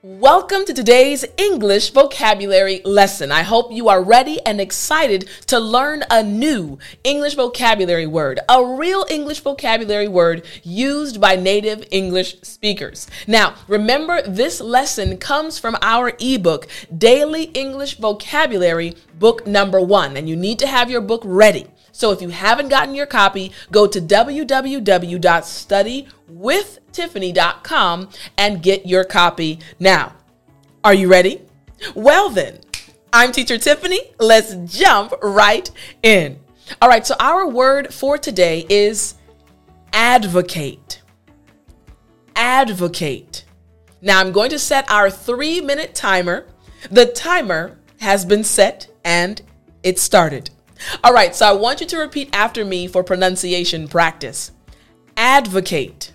Welcome to today's English vocabulary lesson. I hope you are ready and excited to learn a new English vocabulary word, a real English vocabulary word used by native English speakers. Now, remember, this lesson comes from our ebook, Daily English Vocabulary, book number one, and you need to have your book ready. So if you haven't gotten your copy, go to www.studywithtiffany.com and get your copy now. Are you ready? Well, then, I'm Teacher Tiffany. Let's jump right in. All right, so our word for today is advocate. Advocate. Now, I'm going to set our three minute timer. The timer has been set and it started. All right, so I want you to repeat after me for pronunciation practice. Advocate.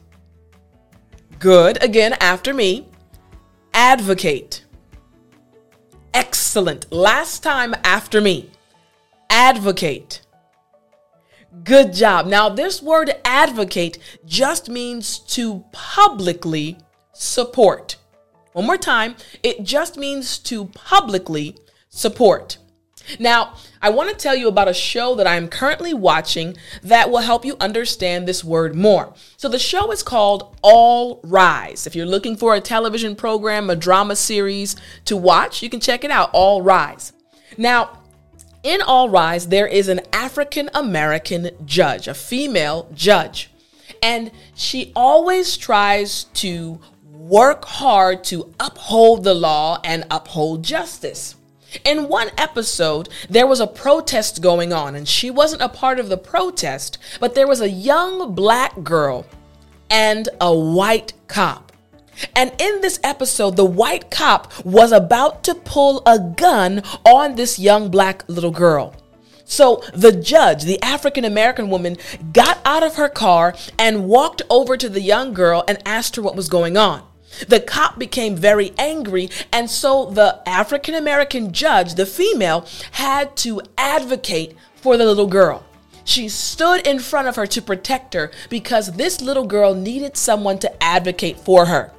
Good. Again, after me. Advocate. Excellent. Last time after me. Advocate. Good job. Now, this word advocate just means to publicly support. One more time. It just means to publicly support. Now, I want to tell you about a show that I am currently watching that will help you understand this word more. So, the show is called All Rise. If you're looking for a television program, a drama series to watch, you can check it out, All Rise. Now, in All Rise, there is an African American judge, a female judge, and she always tries to work hard to uphold the law and uphold justice. In one episode, there was a protest going on, and she wasn't a part of the protest, but there was a young black girl and a white cop. And in this episode, the white cop was about to pull a gun on this young black little girl. So the judge, the African American woman, got out of her car and walked over to the young girl and asked her what was going on. The cop became very angry, and so the African American judge, the female, had to advocate for the little girl. She stood in front of her to protect her because this little girl needed someone to advocate for her.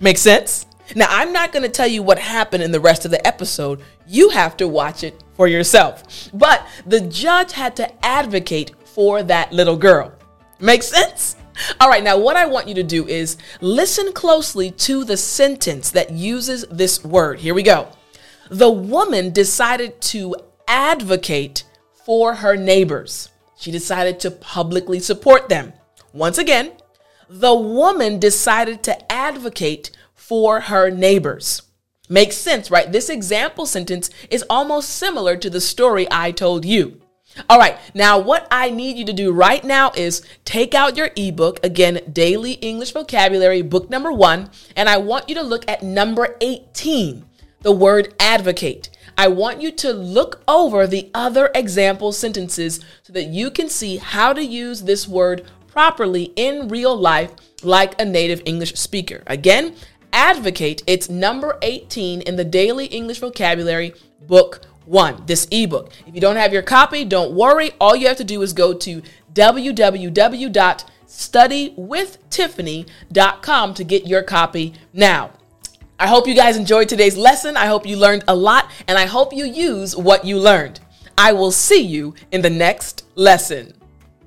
Make sense? Now, I'm not going to tell you what happened in the rest of the episode. You have to watch it for yourself. But the judge had to advocate for that little girl. Make sense? All right, now what I want you to do is listen closely to the sentence that uses this word. Here we go. The woman decided to advocate for her neighbors. She decided to publicly support them. Once again, the woman decided to advocate for her neighbors. Makes sense, right? This example sentence is almost similar to the story I told you. All right, now what I need you to do right now is take out your ebook, again, Daily English Vocabulary, book number one, and I want you to look at number 18, the word advocate. I want you to look over the other example sentences so that you can see how to use this word properly in real life like a native English speaker. Again, advocate, it's number 18 in the Daily English Vocabulary, book one, this ebook. If you don't have your copy, don't worry. All you have to do is go to www.studywithtiffany.com to get your copy now. I hope you guys enjoyed today's lesson. I hope you learned a lot, and I hope you use what you learned. I will see you in the next lesson.